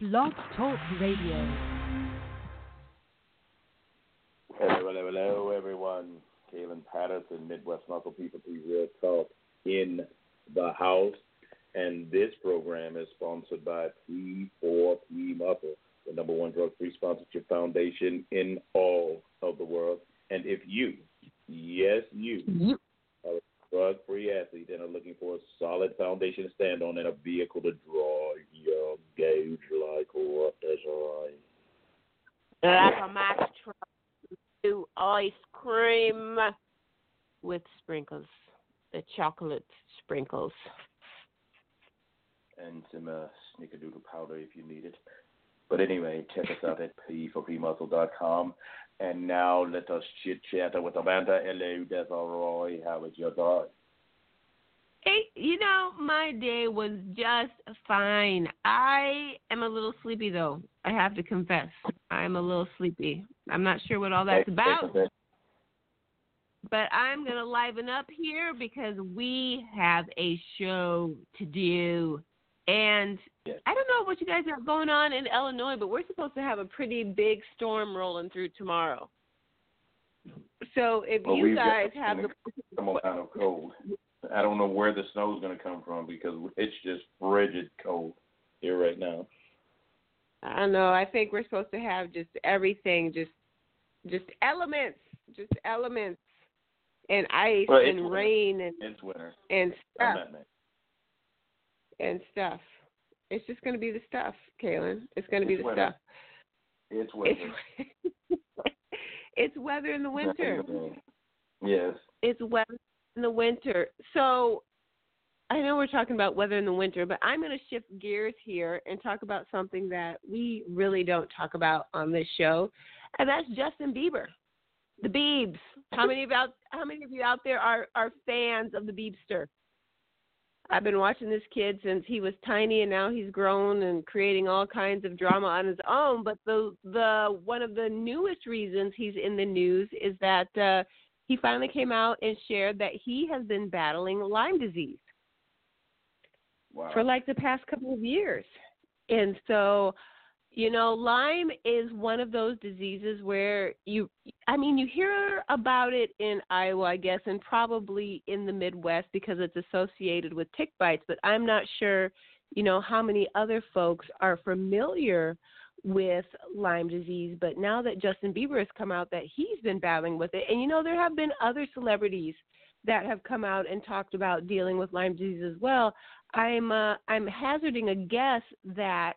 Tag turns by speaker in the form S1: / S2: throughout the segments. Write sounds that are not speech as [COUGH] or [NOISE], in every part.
S1: Blog Talk Radio.
S2: Hello, hello, hello, everyone. Kaelin Patterson, Midwest Muscle People Real Talk in the house. And this program is sponsored by P4P Muscle, the number one drug free sponsorship foundation in all of the world. And if you, yes, you, are a drug free athlete and are looking for a solid foundation to stand on and a vehicle to draw your gauge like what? That's right.
S3: Like a Max truck, do ice cream with sprinkles, the chocolate sprinkles.
S2: and some uh, snickerdoodle powder if you need it. But anyway, check us out at p4pmuscle.com. And now let us chit chat with Amanda. Hello, Desiree. How is your day?
S3: Hey, you know, my day was just fine. I am a little sleepy though. I have to confess. I'm a little sleepy. I'm not sure what all that's about,
S2: take a bit.
S3: but I'm going to liven up here because we have a show to do. And
S2: Yes.
S3: I don't know what you guys have going on in Illinois, but we're supposed to have a pretty big storm rolling through tomorrow. So if
S2: Well,
S3: you guys have the
S2: Some kind [LAUGHS] of cold. I don't know where the snow's going to come from because it's just frigid cold here right now.
S3: I don't know. I think we're supposed to have just everything, just just elements, just elements, and ice
S2: Well,
S3: and
S2: winter.
S3: rain and
S2: It's winter.
S3: and stuff and stuff. It's just going to be the stuff, Kaelin. It's going to be
S2: It's
S3: the
S2: winter.
S3: stuff.
S2: It's winter.
S3: It's [LAUGHS] it's weather in the winter.
S2: Yes.
S3: It's weather in the winter. So I know we're talking about weather in the winter, but I'm going to shift gears here and talk about something that we really don't talk about on this show, and that's Justin Bieber, the Biebs. How many of out How many of you out there are are fans of the Biebster? I've been watching this kid since he was tiny, and now he's grown and creating all kinds of drama on his own. But the the one of the newest reasons he's in the news is that uh, he finally came out and shared that he has been battling Lyme disease
S2: Wow.
S3: for like the past couple of years. And so, you know, Lyme is one of those diseases where you, I mean, you hear about it in Iowa, I guess, and probably in the Midwest because it's associated with tick bites, but I'm not sure, you know, how many other folks are familiar with Lyme disease. But now that Justin Bieber has come out that he's been battling with it, and you know, there have been other celebrities that have come out and talked about dealing with Lyme disease as well. I'm uh, I'm hazarding a guess that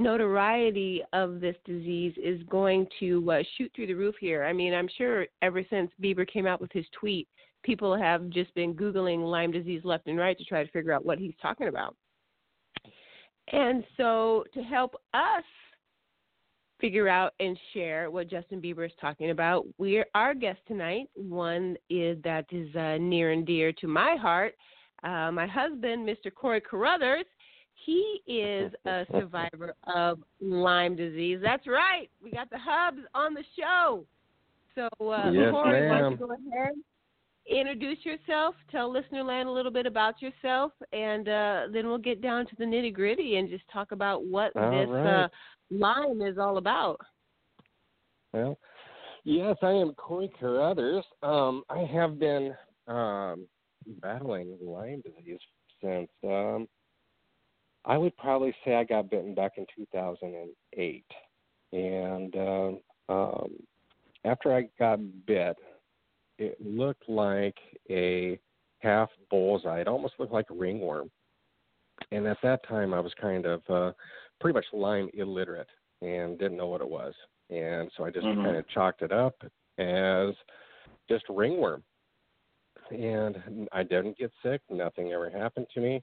S3: notoriety of this disease is going to uh, shoot through the roof here. I mean, I'm sure ever since Bieber came out with his tweet, people have just been googling Lyme disease left and right to try to figure out what he's talking about. And so, to help us figure out and share what Justin Bieber is talking about, we're our guest tonight. One is that is uh, near and dear to my heart. Uh, my husband, Mr. Cory Caruthers, he is a survivor of Lyme disease. That's right. We got the hubs on the show. So, uh,
S4: Yes,
S3: Cory, why don't you go ahead, introduce yourself, tell listener land a little bit about yourself, and uh, then we'll get down to the nitty gritty and just talk about what
S4: All
S3: this
S4: right.
S3: uh, Lyme is all about.
S4: Well, yes, I am Cory Caruthers. Um, I have been um, battling Lyme disease since um, I would probably say I got bitten back in 2008. And um, um, after I got bit, it looked like a half bullseye. It almost looked like a ringworm. And at that time, I was kind of uh, pretty much Lyme illiterate and didn't know what it was. And so I just
S2: Mhm.
S4: kind of chalked it up as just ringworm. And I didn't get sick. Nothing ever happened to me.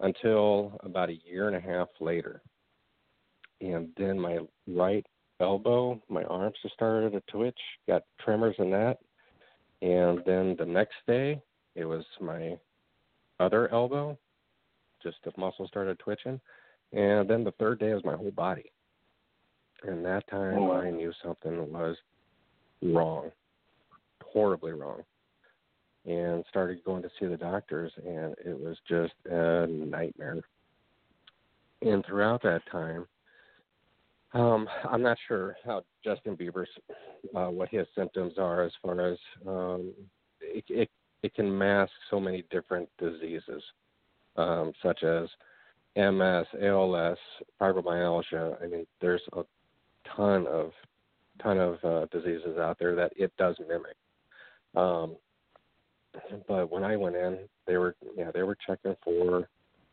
S4: Until about a year and a half later. And then my right elbow, my arms just started to twitch, got tremors in that. And then the next day, it was my other elbow, just the muscle started twitching. And then the third day was my whole body. And that time
S2: Oh.
S4: I knew something was wrong, horribly wrong. And started going to see the doctors, and it was just a nightmare. And throughout that time, um, I'm not sure how Justin Bieber's, uh, what his symptoms are as far as um, it, it, it can mask so many different diseases, um, such as MS, ALS, fibromyalgia. I mean, there's a ton of ton of uh, diseases out there that it does mimic. Um, but when I went in, they were yeah they were checking for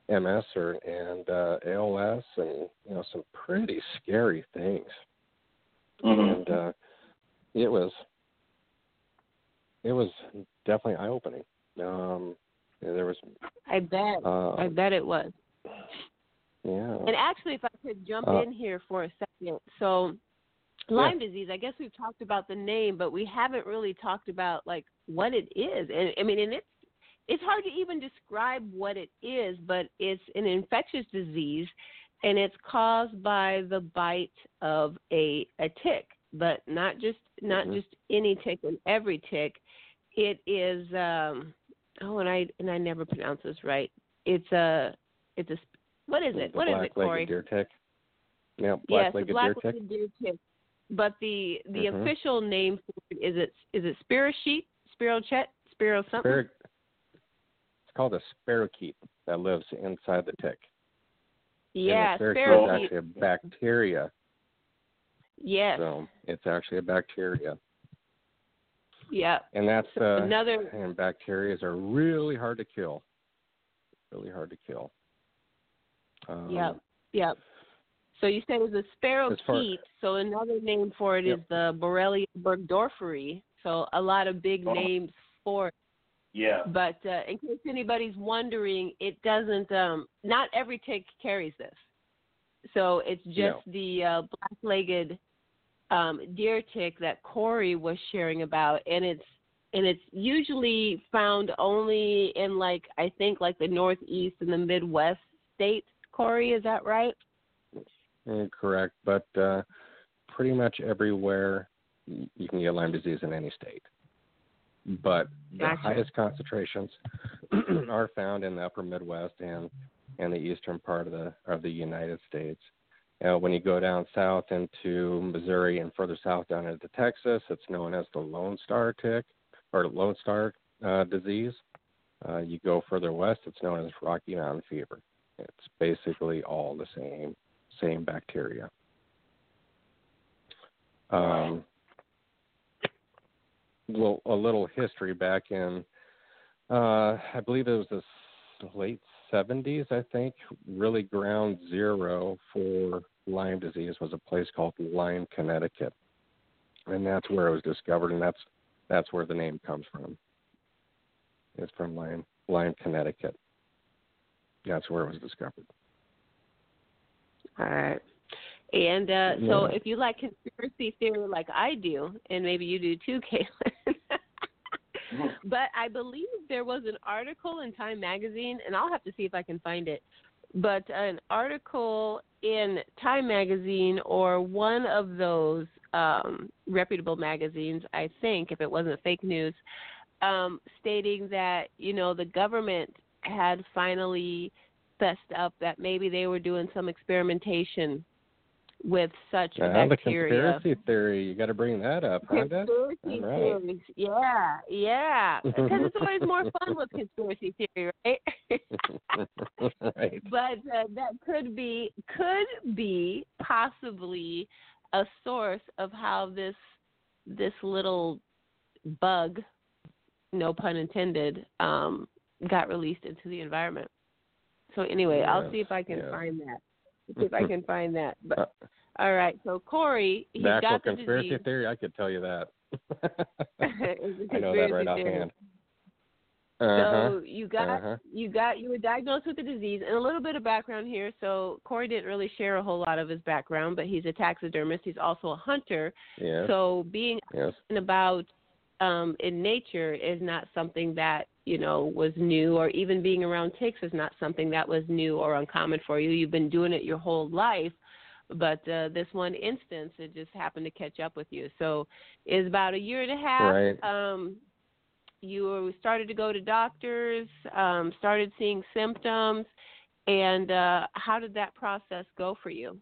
S4: MS or and uh, ALS and you know some pretty scary things, and uh, it was it was definitely eye opening. Um, there was
S3: I bet.
S4: uh,
S3: I bet it was.
S4: yeah
S3: And actually, if I could jump
S4: Uh,
S3: in here for a second, so Lyme disease. I guess we've talked about the name, but we haven't really talked about like what it is. And I mean, and it's it's hard to even describe what it is, but it's an infectious disease, and it's caused by the bite of a a tick, but not just not
S4: Mhm.
S3: just any tick and every tick. It is um oh, and I and I never pronounce this right. It's a it's a what is it? What is it,
S4: black-legged
S3: Cory?
S4: deer tick. Yeah,
S3: yes,
S4: black-legged deer
S3: black-legged
S4: tick.
S3: deer tick. But the the
S4: Mhm.
S3: official name for it is it is it spirochete, spirochet, spiro something?
S4: It's called a spirochete that lives inside the tick.
S3: yeah,
S4: spirochete is actually a bacteria.
S3: Yes.
S4: So it's actually a bacteria,
S3: Yeah.
S4: and that's
S3: So
S4: uh,
S3: another
S4: and bacteria are really hard to kill. Really hard to kill. Um,
S3: Yep. Yep. So you said it was a
S4: far-
S3: spirochete. So another name for it is
S4: Yep.
S3: the Borrelia burgdorferi. So a lot of big
S2: Oh.
S3: names for it.
S2: Yeah.
S3: But uh, in case anybody's wondering, it doesn't. Um, not every tick carries this. So it's just
S4: No.
S3: the uh, black-legged um, deer tick that Cory was sharing about, and it's and it's usually found only in like I think like the Northeast and the Midwest states. Cory, is that right?
S4: Mm, Correct, but uh, pretty much everywhere you can get Lyme disease in any state. But the highest concentrations [CLEARS THROAT] are found in the upper Midwest and and the eastern part of the of the United States. Uh, when you go down south into Missouri and further south down into Texas, it's known as the Lone Star tick or Lone Star uh, disease. Uh, you go further west, it's known as Rocky Mountain fever. It's basically all the same same bacteria. Um, well, a little history back in, uh, I believe it was the late 70s, I think, really ground zero for Lyme disease was a place called Lyme, Connecticut. And that's where it was discovered, and that's that's where the name comes from. It's from Lyme, Lyme, Connecticut. That's where it was discovered.
S3: All right. And uh, so, if you like conspiracy theory like I do, and maybe you do too, [LAUGHS] Caitlin, but I believe there was an article in Time Magazine, and I'll have to see if I can find it. But an article in Time Magazine or one of those um, reputable magazines, I think, if it wasn't fake news, um, stating that you know the government had finally fessed up that maybe they were doing some experimentation with such
S4: the
S3: bacteria.
S4: conspiracy theory, you got to bring that up, huh?
S3: Conspiracy
S4: right.
S3: theories, yeah, yeah. [LAUGHS] Because it's always more fun with conspiracy theory, right? [LAUGHS]
S4: right. [LAUGHS]
S3: but uh, that could be could be possibly a source of how this this little bug, no pun intended, um, got released into the environment. So anyway, I'll see if I can
S4: yes.
S3: find that. See if I can find that. But
S4: Uh,
S3: all right, so Cory, he
S4: the actual
S3: got the
S4: conspiracy
S3: disease.
S4: theory, I could tell you that. [LAUGHS] [LAUGHS] I know that right offhand. Uh-huh.
S3: So you got
S4: Uh-huh.
S3: you got you were diagnosed with the disease, and a little bit of background here. So Cory didn't really share a whole lot of his background, but he's a taxidermist. He's also a hunter.
S4: Yes.
S3: So being
S4: yes.
S3: about um, in nature is not something that you know was new, or even being around ticks is not something that was new or uncommon for you. You've been doing it your whole life, but uh, this one instance, it just happened to catch up with you. So it's about a year and a half.
S4: Right.
S3: Um, you started to go to doctors, um, started seeing symptoms, and uh, how did that process go for you?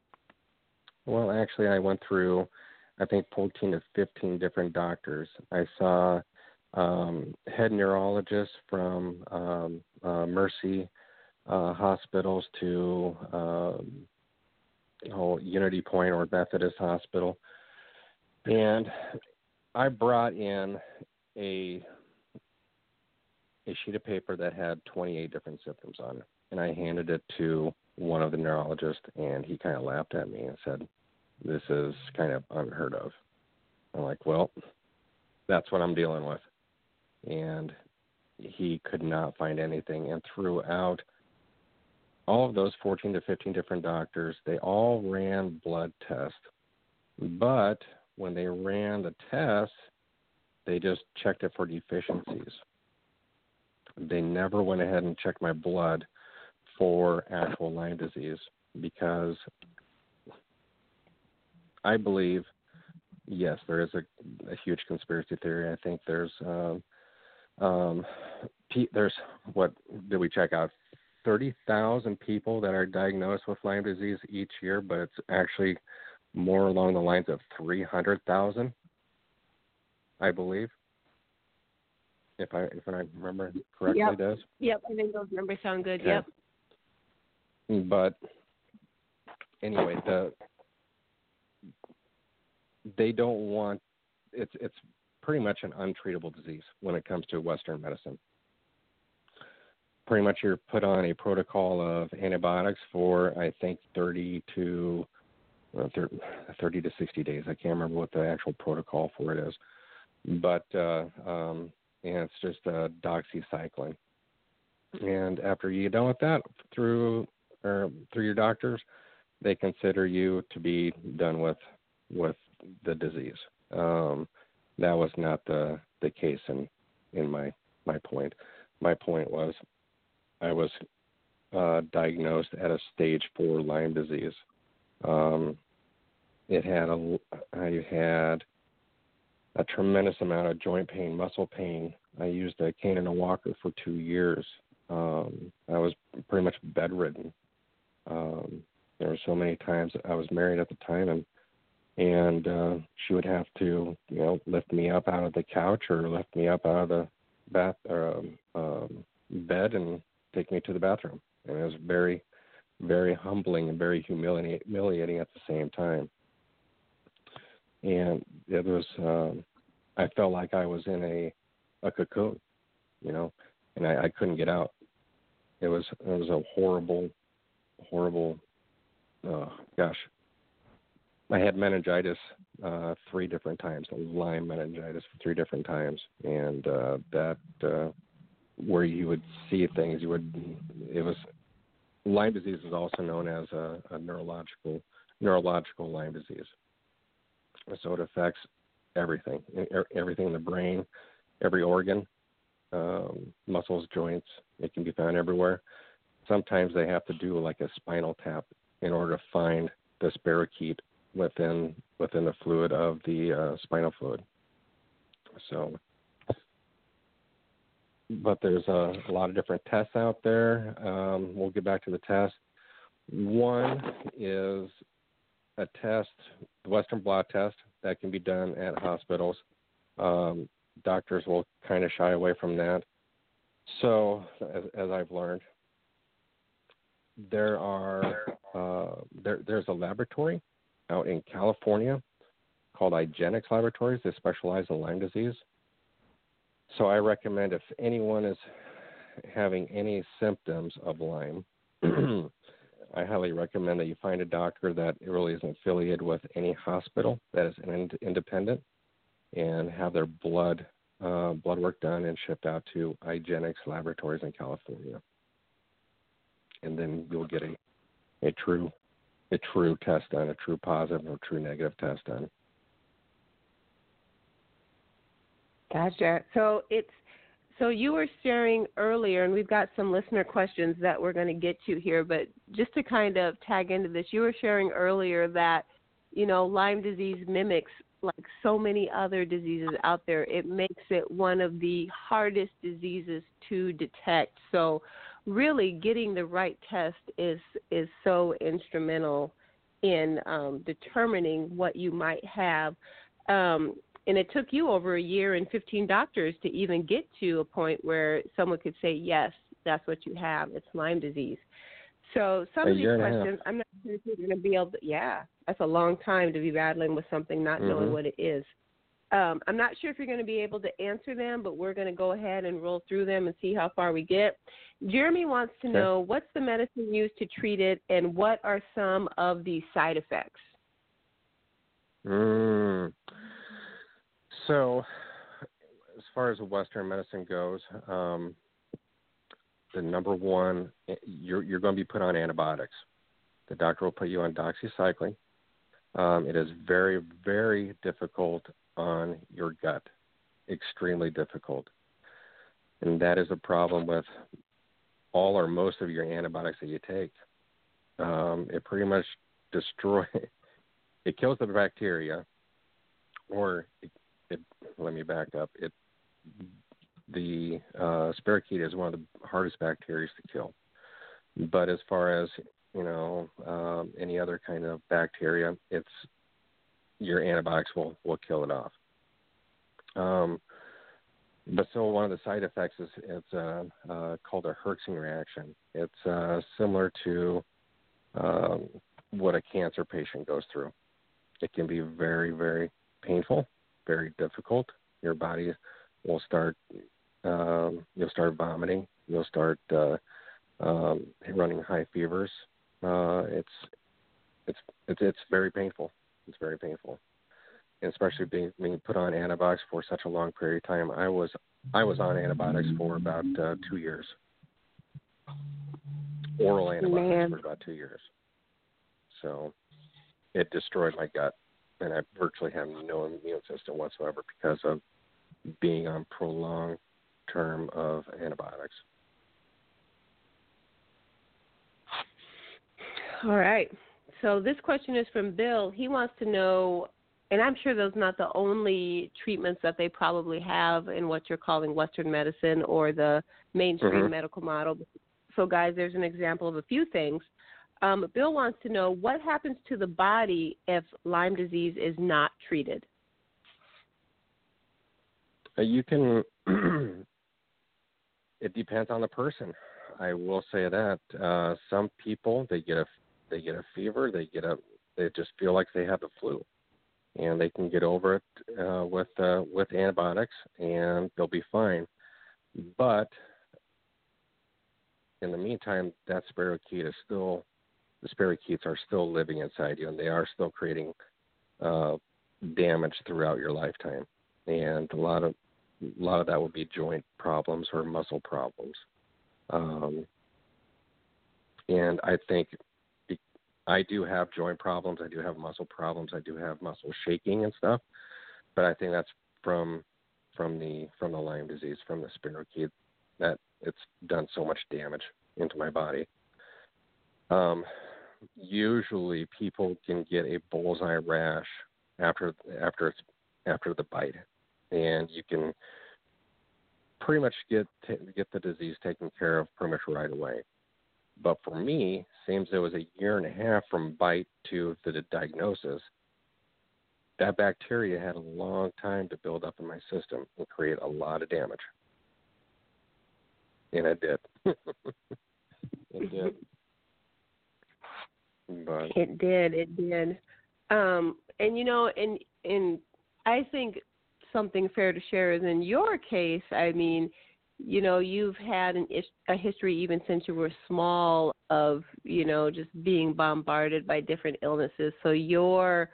S4: Well, actually, I went through, I think, 14 to 15 different doctors. I saw um, head neurologists from um, uh, Mercy uh, hospitals to um, oh, Unity Point or Methodist Hospital, and I brought in a a sheet of paper that had 28 different symptoms on it, and I handed it to one of the neurologists, and he kind of laughed at me and said, "This is kind of unheard of." I'm like, "Well, that's what I'm dealing with," and he could not find anything. And throughout all of those 14 to 15 different doctors, they all ran blood tests, but when they ran the tests, they just checked it for deficiencies. They never went ahead and checked my blood for actual Lyme disease because I believe, yes, there is a, a huge conspiracy theory. I think there's, um, um, pe- there's what did we check out? Thirty thousand people that are diagnosed with Lyme disease each year, but it's actually more along the lines of three hundred thousand, I believe. If I if I remember correctly,
S3: Yep.
S4: does.
S3: Yep, I think those numbers sound good. Yep.
S4: but anyway, the they don't want it's it's pretty much an untreatable disease when it comes to Western medicine. Pretty much, you're put on a protocol of antibiotics for I think 30 to uh, thir- 30 to 60 days. I can't remember what the actual protocol for it is, but uh, um, it's just uh, doxycycline. And after you get done with that, through or through your doctors, they consider you to be done with with the disease. Um, that was not the the case in in my my point. My point was I was uh, diagnosed at a stage four Lyme disease. Um, it had a I had a tremendous amount of joint pain, muscle pain. I used a cane and a walker for two years. Um, I was pretty much bedridden. Um, there were so many times I was married at the time, and and uh, she would have to, you know, lift me up out of the couch or lift me up out of the bath or um, um, bed and take me to the bathroom. And it was very, very humbling and very humiliating, at the same time. And it was, um, I felt like I was in a a cocoon, you know, and I, I couldn't get out. It was it was a horrible, horrible. Uh, gosh, I had meningitis uh, three different times. Lyme meningitis three different times, and uh, that uh, where you would see things, you would. It was Lyme disease is also known as a, a neurological neurological Lyme disease. So it affects everything, everything in the brain, every organ, um, muscles, joints. It can be found everywhere. Sometimes they have to do like a spinal tap in order to find the spirochete within within the fluid of the uh, spinal fluid. So, but there's a, a lot of different tests out there. Um, we'll get back to the test. One is a test, the Western blot test, that can be done at hospitals. Um, doctors will kind of shy away from that. So, as, as I've learned, there are uh, there, there's a laboratory out in California called IGeneX Laboratories. They specialize in Lyme disease. So I recommend if anyone is having any symptoms of Lyme, [CLEARS THROAT] I highly recommend that you find a doctor that really isn't affiliated with any hospital that is ind- independent and have their blood uh, blood work done and shipped out to IGeneX Laboratories in California, and then you'll get a a true a true test done, a true positive or true negative test done.
S3: Gotcha. So it's so you were sharing earlier, and we've got some listener questions that we're going to get to here. But just to kind of tag into this, you were sharing earlier that you know Lyme disease mimics like so many other diseases out there. It makes it one of the hardest diseases to detect. So really, getting the right test is is so instrumental in um, determining what you might have. Um, and it took you over a year and 15 doctors to even get to a point where someone could say, yes, that's what you have. It's Lyme disease. So some
S4: a
S3: of these
S4: questions,
S3: I'm not sure if you're going to be able to, yeah, that's a long time to be battling with something, not
S4: mm-hmm.
S3: knowing what it is. Um, I'm not sure if you're going to be able to answer them, but we're going to go ahead and roll through them and see how far we get. Jeremy wants to know what's the medicine used to treat it and what are some of the side effects?
S4: Mm. So, as far as Western medicine goes, um, the number one, you're, you're going to be put on antibiotics. The doctor will put you on doxycycline. Um, it is very, very difficult on your gut, extremely difficult. And that is a problem with all or most of your antibiotics that you take. Um, it pretty much destroys, [LAUGHS] it kills the bacteria, or it it let me back up. It the uh, spirochete is one of the hardest bacteria to kill. But as far as you know, um, any other kind of bacteria, it's your antibiotics will will kill it off. Um, but so one of the side effects is it's uh, uh, called a Herxing reaction. It's uh, similar to um, what a cancer patient goes through. It can be very, very painful very difficult. Your body will start um, you'll start vomiting. You'll start uh, um, running high fevers. Uh, it's it's it's it's very painful. It's very painful, and especially being being put on antibiotics for such a long period of time. I was I was on antibiotics for about uh, two years. Oral antibiotics
S3: Man.
S4: for about two years. So it destroyed my gut and I virtually have no immune system whatsoever because of being on prolonged term of antibiotics.
S3: All right. So this question is from Bill. He wants to know, and I'm sure those are not the only treatments that they probably have in what you're calling Western medicine or the mainstream
S4: mm-hmm.
S3: medical model. So, guys, there's an example of a few things. Um, Bill wants to know what happens to the body if Lyme disease is not treated.
S4: Uh, you can. [CLEARS THROAT] it depends on the person. I will say that uh, some people they get a they get a fever, they get a they just feel like they have the flu, and they can get over it uh, with uh, with antibiotics, and they'll be fine. But in the meantime, that spirochete is still the spirochetes are still living inside you and they are still creating uh, damage throughout your lifetime. And a lot of a lot of that will be joint problems or muscle problems. Um, and I think I do have joint problems. I do have muscle problems. I do have muscle shaking and stuff. But I think that's from from the from the Lyme disease, from the spirochete, that it's done so much damage into my body. Um, usually people can get a bullseye rash after after after the bite, and you can pretty much get get the disease taken care of pretty much right away. But for me, seems it was a year and a half from bite to the diagnosis. That bacteria had a long time to build up in my system and create a lot of damage. And it did. [LAUGHS] it did. But
S3: it did, it did. Um, and you know, and and I think something fair to share is in your case. I mean, you know, you've had an a history even since you were small of you know just being bombarded by different illnesses. So your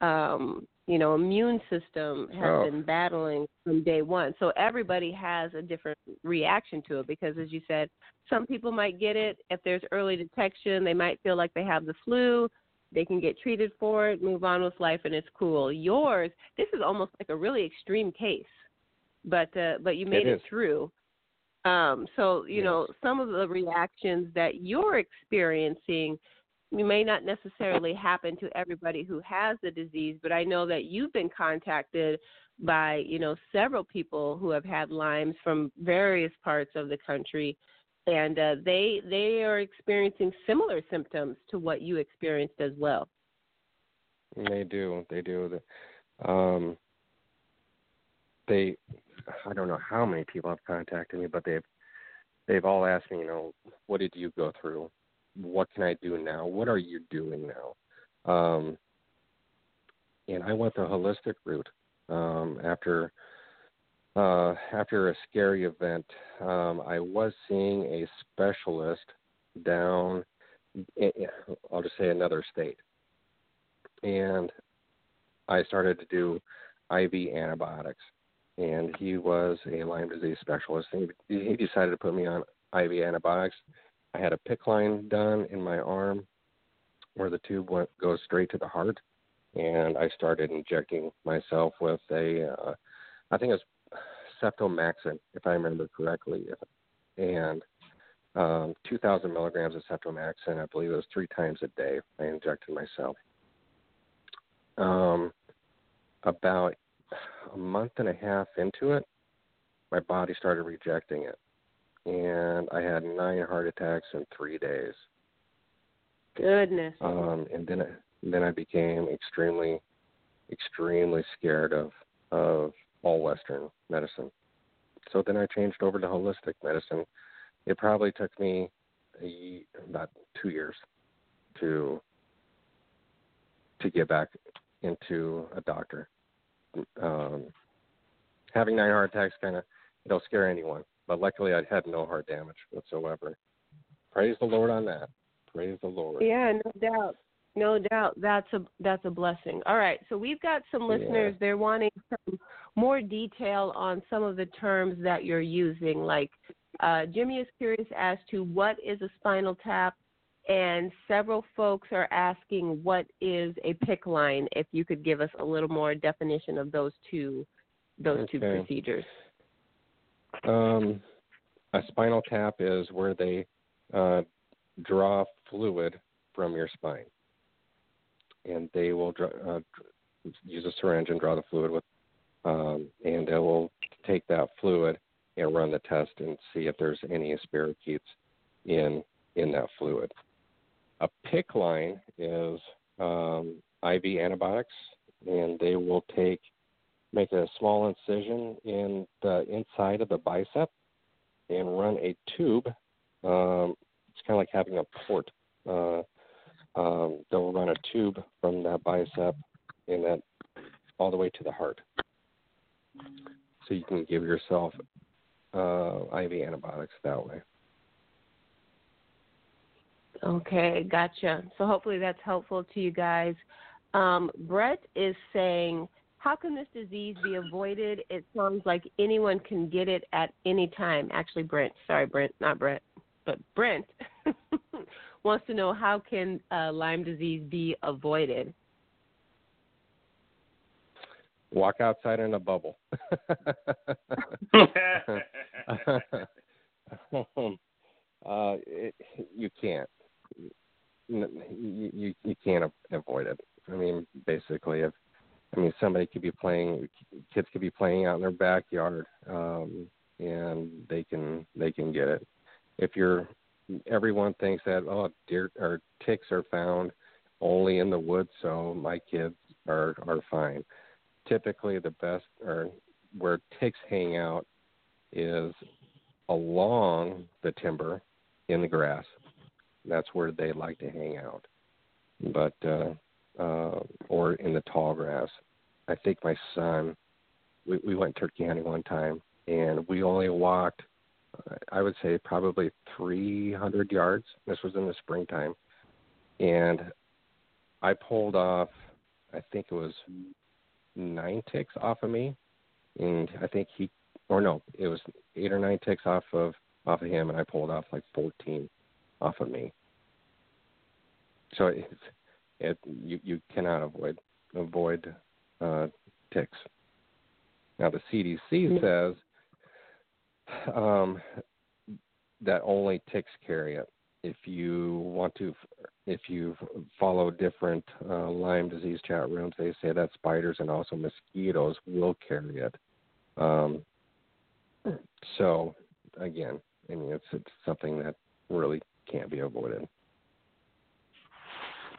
S3: um, you know immune system has
S4: Oh.
S3: been battling from day one. So everybody has a different reaction to it because, as you said, some people might get it if there's early detection. They might feel like they have the flu. They can get treated for it, move on with life, and it's cool. Yours, this is almost like a really extreme case, but uh, but you made
S4: It
S3: it, through. Um, so you
S4: Yes.
S3: know some of the reactions that you're experiencing may not necessarily happen to everybody who has the disease, but I know that you've been contacted by you know several people who have had Lyme's from various parts of the country, and uh, they they are experiencing similar symptoms to what you experienced as well.
S4: They do. They do. Um, they, I don't know how many people have contacted me, but they've they've all asked me, you know, what did you go through? What can I do now? What are you doing now? Um, and I went the holistic route um, after uh, after a scary event. Um, I was seeing a specialist down. i- i- I'll just say another state and I started to do IV antibiotics. And he was a Lyme disease specialist. He, decided to put me on IV antibiotics. I had a PICC line done in my arm where the tube went goes straight to the heart, and I started injecting myself with a, uh, I think it's Septomaxin, if I remember correctly, and um, 2,000 milligrams of Septomaxin. I believe it was three times a day. I injected myself um, about a month and a half into it, my body started rejecting it. And I had nine heart attacks in three days.
S3: Goodness.
S4: Um, and then, then I became extremely, extremely scared of, of all Western medicine. So then I changed over to holistic medicine. It probably took me a, about two years to to get back into a doctor. Um, having nine heart attacks kind of it'll scare anyone, but luckily I had no heart damage whatsoever. Praise the Lord on that. Praise the Lord.
S3: Yeah, no doubt. No doubt. That's a that's a blessing. All right. So we've got some
S4: Yeah.
S3: listeners they're wanting some more detail on some of the terms that you're using. Like uh, Jimmy is curious as to what is a spinal tap and several folks are asking what is a PICC line if you could give us a little more definition of those two those two procedures.
S4: Um, a spinal tap is where they uh, draw fluid from your spine, and they will draw, uh, use a syringe and draw the fluid with, um, and they will take that fluid and run the test and see if there's any spirochetes in in that fluid. A PICC line is um, IV antibiotics, and they will take make a small incision in the inside of the bicep and run a tube. Um, it's kind of like having a port. Uh, um, they'll run a tube from that bicep and that all the way to the heart. So you can give yourself uh, IV antibiotics that way.
S3: Okay, gotcha. So hopefully that's helpful to you guys. Um, Brett is saying, how can this disease be avoided? It sounds like anyone can get it at any time. Actually, Brent, sorry, Brent, not Brett, but Brent [LAUGHS] wants to know how can uh, Lyme disease be avoided?
S4: Walk outside in a bubble. [LAUGHS] [LAUGHS] uh, it, you can't. You, you you can't avoid it. I mean, basically, if I mean somebody could be playing, kids could be playing out in their backyard, um, and they can they can get it. If you're, everyone thinks that oh deer or ticks are found only in the woods, so my kids are are fine. Typically, the best or where ticks hang out is along the timber in the grass. That's where they like to hang out. But uh uh or in the tall grass. I think my son we we went turkey hunting one time and we only walked I would say probably 300 yards. This was in the springtime. And I pulled off I think it was nine ticks off of me, and I think he, or no, it was eight or nine ticks off of off of him, and I pulled off like fourteen off of me. So it's it you you cannot avoid avoid uh, ticks. Now the CDC mm-hmm. says um, that only ticks carry it. If you want to, if you follow different uh, Lyme disease chat rooms, they say that spiders and also mosquitoes will carry it. Um, so again, I mean, it's it's something that really can't be avoided.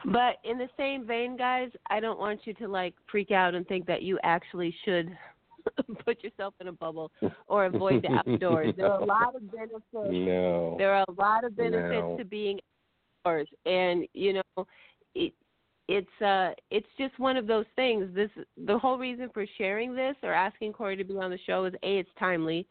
S3: But in the same vein, guys, I don't want you to like freak out and think that you actually should [LAUGHS] put yourself in a bubble or avoid the outdoors. no. There are a lot of benefits.
S4: No.
S3: There are a lot of benefits
S4: no.
S3: to being outdoors, and you know, it, it's uh, it's just one of those things. This the whole reason for sharing this or asking Cory to be on the show is a it's timely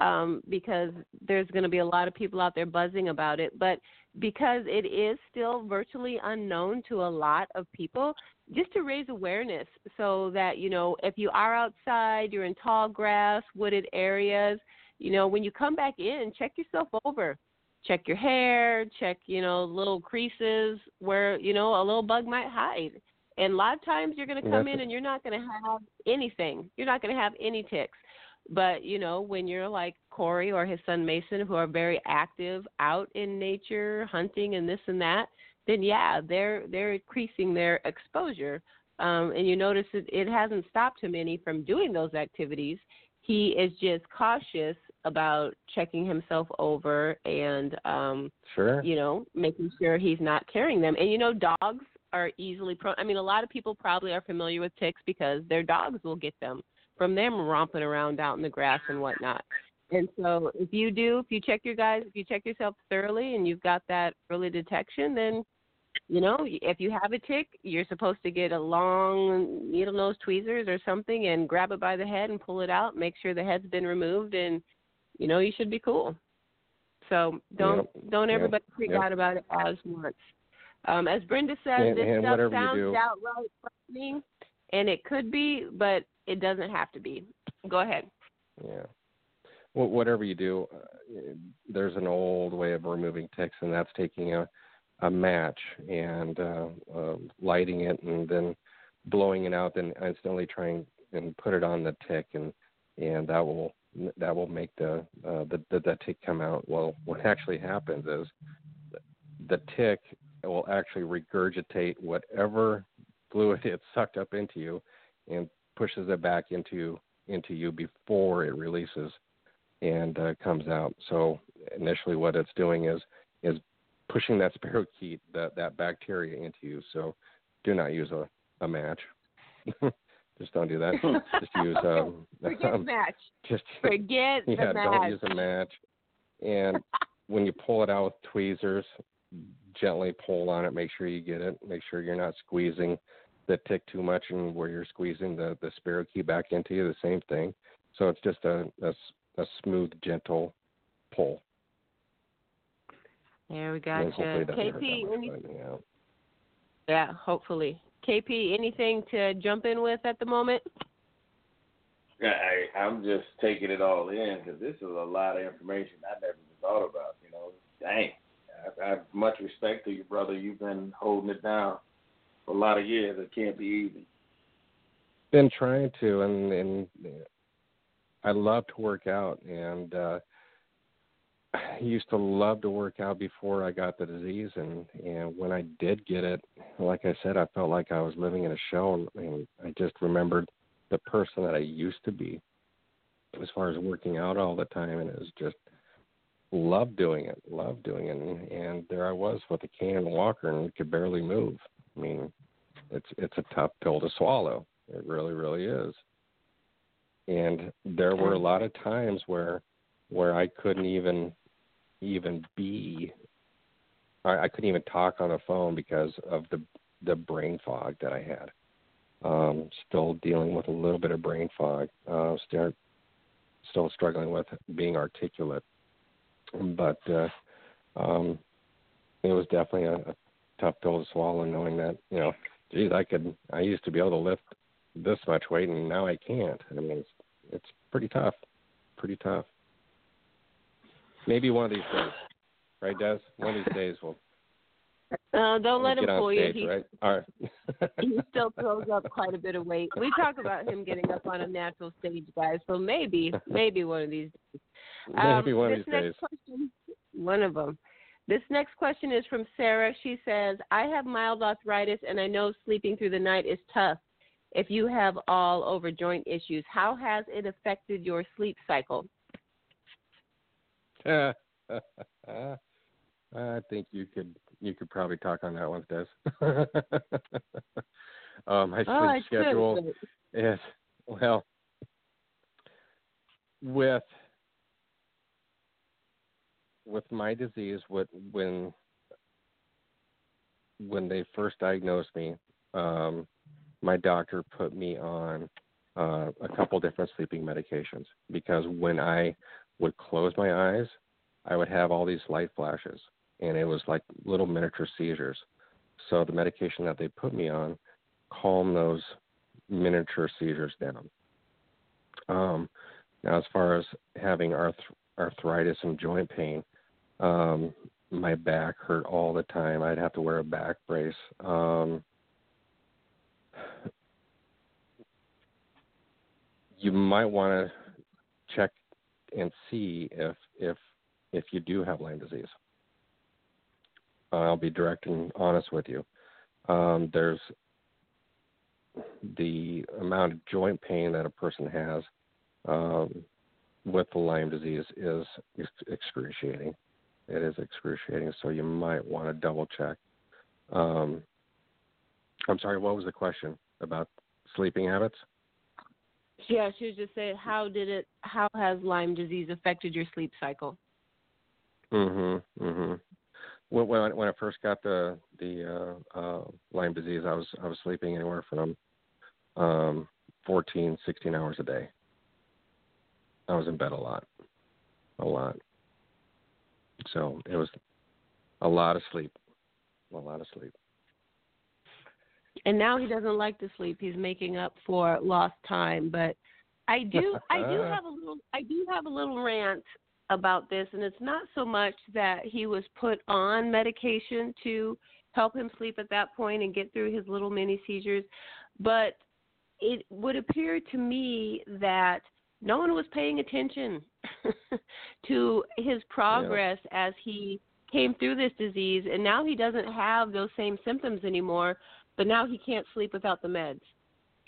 S3: um, because there's going to be a lot of people out there buzzing about it. But because it is still virtually unknown to a lot of people, just to raise awareness so that, you know, if you are outside, you're in tall grass, wooded areas, you know, when you come back in, check yourself over. Check your hair, check, you know, little creases where, you know, a little bug might hide. And a lot of times you're going to come in and you're not going to have anything. You're not going to have any ticks. But you know, when you're like Cory or his son Mason, who are very active out in nature, hunting and this and that, then yeah, they're they're increasing their exposure. Um, and you notice it, it hasn't stopped him any from doing those activities. He is just cautious about checking himself over and um
S4: sure.
S3: you know making sure he's not carrying them and you know dogs are easily prone i mean a lot of people probably are familiar with ticks because their dogs will get them from them romping around out in the grass and whatnot. And so if you do, if you check your guys, if you check yourself thoroughly and you've got that early detection, then you know, if you have a tick, you're supposed to get a long needle nose tweezers or something and grab it by the head and pull it out, make sure the head's been removed and you know, you should be cool. So don't yep. don't everybody yep. freak
S4: yep.
S3: out about it as much. Um, as Brenda said,
S4: and,
S3: this
S4: and
S3: stuff sounds outright frightening, and it could be, but it doesn't have to be. Go ahead.
S4: Yeah. Well, whatever you do, uh, there's an old way of removing ticks, and that's taking a a match and uh, uh, lighting it, and then blowing it out, then instantly trying and put it on the tick, and and that will that will make the uh, the, the tick come out. Well, [LAUGHS] what actually happens is the tick will actually regurgitate whatever fluid [LAUGHS] it sucked up into you, and pushes it back into into you before it releases and uh, comes out. So initially, what it's doing is is pushing that [LAUGHS] spirochete that that bacteria into you. So do not use a a match. [LAUGHS] just don't do that. [LAUGHS] just use um,
S3: forget
S4: um,
S3: match.
S4: Just
S3: forget
S4: yeah,
S3: the match.
S4: don't use a match. And when you pull it out with tweezers, gently pull on it. Make sure you get it. Make sure you're not squeezing the tick too much and where you're squeezing the the key back into you, the same thing. So it's just a, a, a smooth, gentle pull.
S3: There we got you. KP, any... yeah, hopefully. KP, anything to jump in with at the moment?
S2: I, I'm just taking it all in because this is a lot of information I never even thought about. You know, dang. I, I have much respect to you, brother. You've been holding it down for a lot of years. It can't be easy.
S4: Been trying to, and and I love to work out, and uh, I used to love to work out before I got the disease, and and when I did get it, like I said, I felt like I was living in a show, and I just remembered the person that I used to be, as far as working out all the time, and it was just love doing it, love doing it, and, and there I was with a cane and walker and could barely move. I mean, it's it's a tough pill to swallow. It really, really is. And there were a lot of times where where I couldn't even even be I, I couldn't even talk on the phone because of the the brain fog that I had. Um, still dealing with a little bit of brain fog. Uh, still still struggling with being articulate. But uh, um, it was definitely a, a tough pill to swallow, knowing that you know, geez, I could. I used to be able to lift this much weight, and now I can't. I mean, it's it's pretty tough, pretty tough. Maybe one of these days, right, Des? One of these days we'll.
S3: Uh, don't let him fool
S4: stage,
S3: you. He,
S4: right? All right. [LAUGHS]
S3: he still [LAUGHS] throws up quite a bit of weight. We talk about him getting up on a natural stage, guys. So maybe, maybe one of these days.
S4: Maybe
S3: Um,
S4: one of these days.
S3: Question, one of them. This next question is from Sarah. She says, "I have mild arthritis, and I know sleeping through the night is tough. If you have all over joint issues, how has it affected your sleep cycle?" [LAUGHS]
S4: I think you could you could probably talk on that one, Des. [LAUGHS] um, my sleep
S3: oh,
S4: schedule is well with with my disease what when when they first diagnosed me um my doctor put me on uh, a couple different sleeping medications because when I would close my eyes, I would have all these light flashes, and it was like little miniature seizures. So the medication that they put me on calmed those miniature seizures down. Um, now, as far as having arth- arthritis and joint pain, um, my back hurt all the time. I'd have to wear a back brace. Um, you might want to check and see if if if you do have Lyme disease. I'll be direct and honest with you. Um, there's the amount of joint pain that a person has um, with the Lyme disease is excruciating. It is excruciating, so you might want to double check. Um, I'm sorry, what was the question about sleeping habits?
S3: Yeah, she was just saying, how did it? How has Lyme disease affected your sleep cycle?
S4: Mhm. Mhm. When when I, when I first got the the uh, uh, Lyme disease, I was I was sleeping anywhere from um, 14, 16 hours a day. I was in bed a lot, a lot. So it was a lot of sleep, a lot of sleep.
S3: and now he doesn't like to sleep. He's making up for lost time. But I do, [LAUGHS] I do have a little, I do have a little rant about this, and it's not so much that he was put on medication to help him sleep at that point and get through his little mini seizures, but it would appear to me that no one was paying attention [LAUGHS] to his progress as he came through this disease and now he doesn't have those same symptoms anymore but now he can't sleep without the meds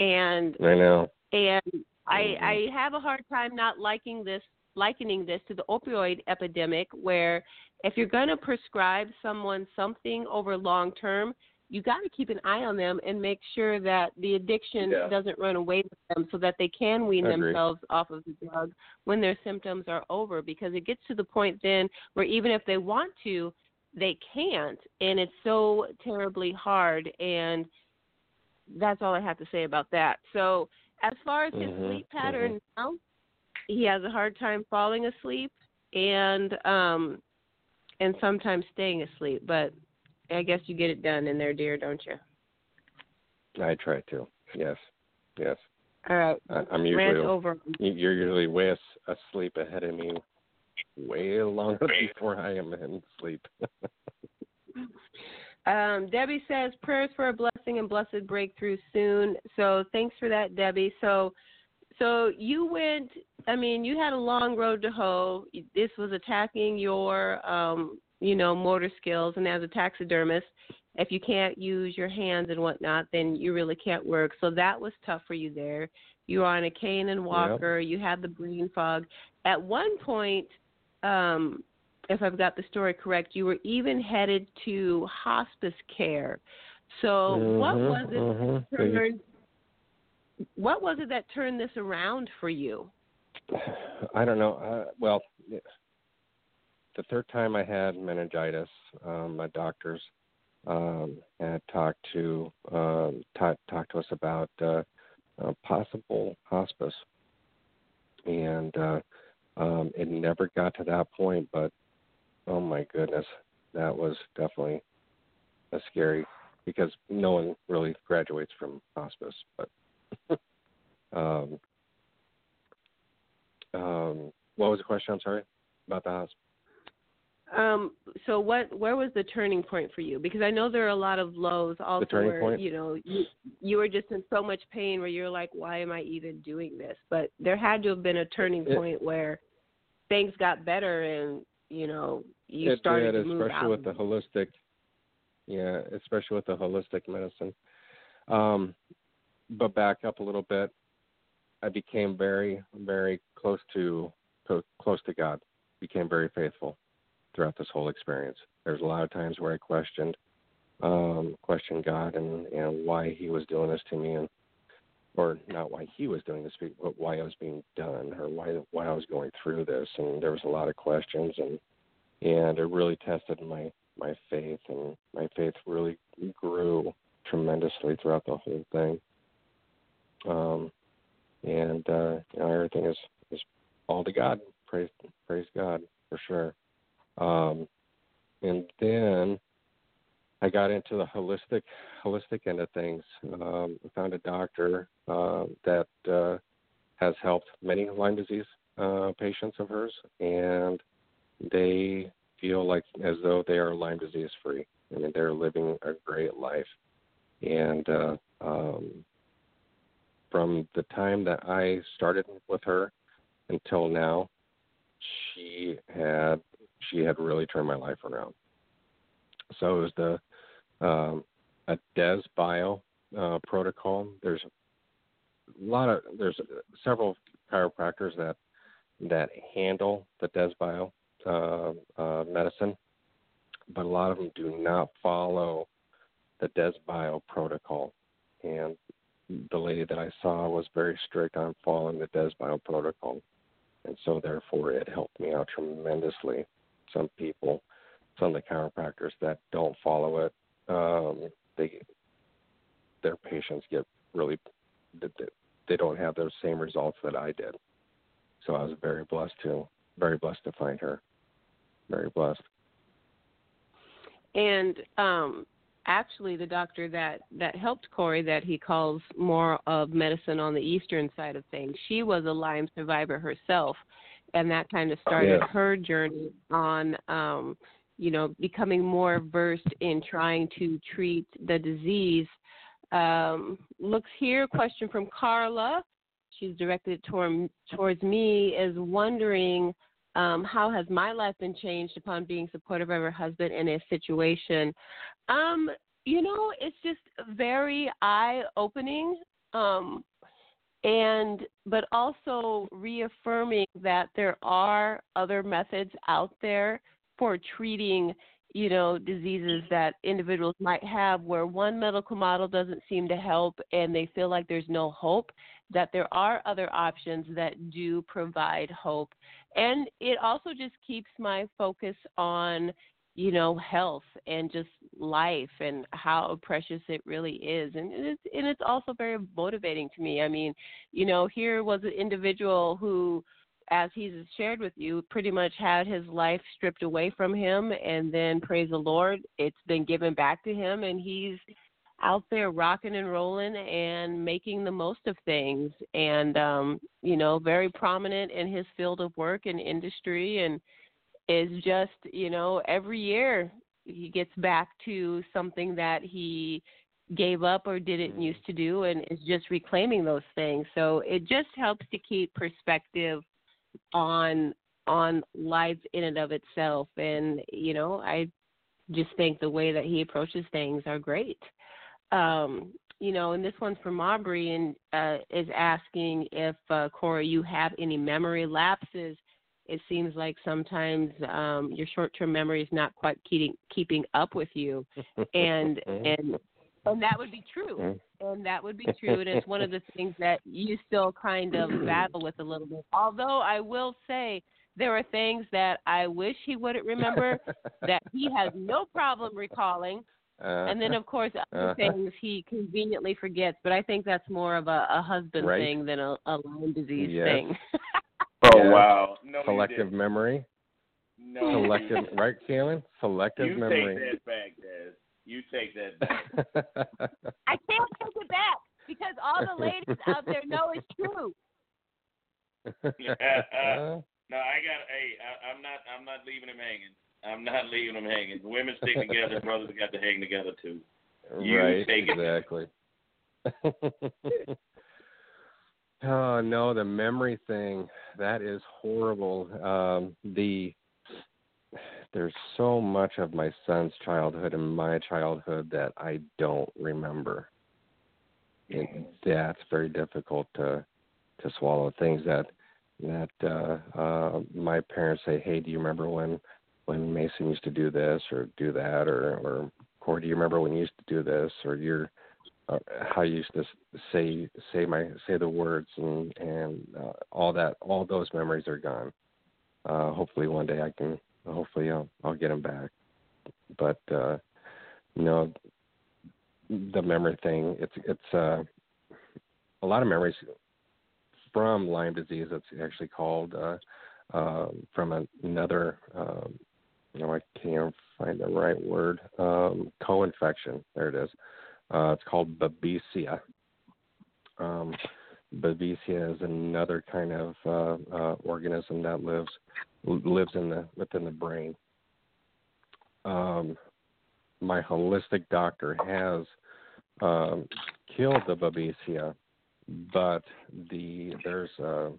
S3: and
S4: I know.
S3: and I
S4: Mhm.
S3: I have a hard time not liking this likening this to the opioid epidemic where if you're going to prescribe someone something over long term you got to keep an eye on them and make sure that the addiction
S2: Yeah.
S3: doesn't run away with them so that they can wean themselves off of the drug when their symptoms are over because it gets to the point then where even if they want to they can't and it's so terribly hard and that's all I have to say about that. So as far as his
S4: Mhm,
S3: sleep pattern now, he has a hard time falling asleep and um and sometimes staying asleep, but I guess you get it done in there, dear, don't you?
S4: I try to. Yes. Yes.
S3: All right.
S4: I, I'm
S3: Rant
S4: usually
S3: over.
S4: you're usually way as- asleep ahead of me, way longer [LAUGHS] before I am in sleep. [LAUGHS]
S3: Um, Debbie says prayers for a blessing and blessed breakthrough soon. So thanks for that, Debbie. So, so you went. I mean, you had a long road to hoe. This was attacking your, um, you know, motor skills, and as a taxidermist, if you can't use your hands and whatnot, then you really can't work. So that was tough for you there. You were on a cane and walker. You had the brain fog. At one point, um, if I've got the story correct, you were even headed to hospice care. So what
S4: Mhm,
S3: was it?
S4: mhm.
S3: that Turned, what was it that turned this around for you? [SIGHS]
S4: I don't know. Uh, well, the third time I had meningitis, um, my doctors um, had talked to um, ta- talked to us about uh, possible hospice, and uh, um, it never got to that point. But oh my goodness, that was definitely a scary because no one really graduates from hospice, but [LAUGHS] Um, um, what was the question? I'm sorry about the hospital.
S3: Um, so what where was the turning point for you? Because I know there are a lot of lows also
S4: turning
S3: where
S4: point?
S3: you know you, you were just in so much pain where you're like, why am I even doing this? But there had to have been a turning
S4: It-
S3: point where things got better and you know you
S4: it
S3: started
S4: did,
S3: to move
S4: especially
S3: out.
S4: with the holistic. Yeah, especially with the holistic medicine. Um, but back up a little bit, I became very, very close to, to close to God. Became very faithful throughout this whole experience. There's a lot of times where I questioned, um, questioned God and and why He was doing this to me, and or not why He was doing this, but why I was being done, or why why I was going through this. And there was a lot of questions, and and it really tested my my faith, and my faith really grew tremendously throughout the whole thing. Um, and uh, you know, everything is is all to God. Praise praise God for sure. Um, and then I got into the holistic holistic end of things. Um, found a doctor uh, that uh, has helped many Lyme disease uh, patients of hers, and they feel like as though they are Lyme disease free. I mean, they're living a great life. And uh, um, from the time that I started with her until now, she had she had really turned my life around. So it was the um, a Des Bio uh, protocol. There's a lot of there's several chiropractors that that handle the DesBio uh, uh, medicine, but a lot of them do not follow the Des Bio protocol. And the lady that I saw was very strict on following the DesBio protocol, and so therefore it helped me out tremendously. Some people, some of the chiropractors that don't follow it, um, they their patients get really they don't have those same results that I did. So I was very blessed to very blessed to find her. Very blessed.
S3: And um, actually, the doctor that that helped Cory, that he calls more of medicine on the eastern side of things, she was a Lyme survivor herself, and that kind of started
S4: Yeah.
S3: her journey on, um, you know, becoming more versed in trying to treat the disease. Um, looks here, question from Carla. She's directed toward, towards me, is wondering um, how has my life been changed upon being supportive of her husband in a situation? Um, you know, it's just very eye opening. Um, and but also reaffirming that there are other methods out there for treating you know diseases that individuals might have where one medical model doesn't seem to help and they feel like there's no hope that there are other options that do provide hope. And it also just keeps my focus on you know health and just life and how precious it really is and it's and it's also very motivating to me. I mean you know here was an individual who as he's shared with you pretty much had his life stripped away from him and then praise the lord it's been given back to him and he's out there rocking and rolling and making the most of things and um you know very prominent in his field of work and industry and is just you know every year he gets back to something that he gave up or didn't used to do and is just reclaiming those things. So it just helps to keep perspective on on life in and of itself. And you know i just think the way that he approaches things are great. Um you know and this one's from aubrey and uh is asking if uh Cory you have any memory lapses it seems like sometimes um your short term memory is not quite keeping keeping up with you. And [LAUGHS] and and that would be true. And that would be true. And it's one of the things that you still kind of [CLEARS THROAT] battle with a little bit. Although i will say there are things that i wish he wouldn't remember [LAUGHS] that he has no problem recalling. And then of course other
S4: Uh-huh.
S3: things he conveniently forgets. But i think that's more of a, a husband
S4: Right.
S3: thing than a, a lyme disease
S4: Yes.
S3: thing [LAUGHS]
S2: Oh
S4: Yeah.
S2: wow! No, you
S4: Selective
S2: didn't.
S4: memory.
S2: No, you
S4: Selective,
S2: didn't.
S4: right, Kaelin? Selective
S2: You
S4: memory.
S2: take that back, Des. You take that [LAUGHS] back.
S3: I can't take it back because all all the ladies out there know it's true. [LAUGHS]
S2: no, I got. Hey, I, I'm not. I'm not leaving him hanging. I'm not [LAUGHS] leaving them hanging. Women stick together. brothers got to hang together too. You
S4: right.
S2: take it.
S4: exactly. Oh no, the memory thing. That is horrible. Um, the there's so much of my son's childhood and my childhood that I don't remember. It, that's very difficult to to swallow. Things that that uh, uh, my parents say, "Hey, do you remember when when Mason used to do this or do that?" Or or Cory, do you remember when you used to do this? Or you're uh, how you used to say say my say the words and and uh, all that. All those memories are gone. Uh, hopefully, one day I can hopefully I'll I'll get them back. But uh you know the memory thing, it's it's uh a lot of memories from Lyme disease. That's actually called uh, uh, from another. Um, you know, I can't find the right word. Um, co-infection. There it is. Uh, it's called Babesia. Um, Babesia is another kind of uh, uh, organism that lives lives in the within the brain. Um, my holistic doctor has um, killed the babesia, but the there's uh,